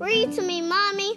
Read to me, Mommy.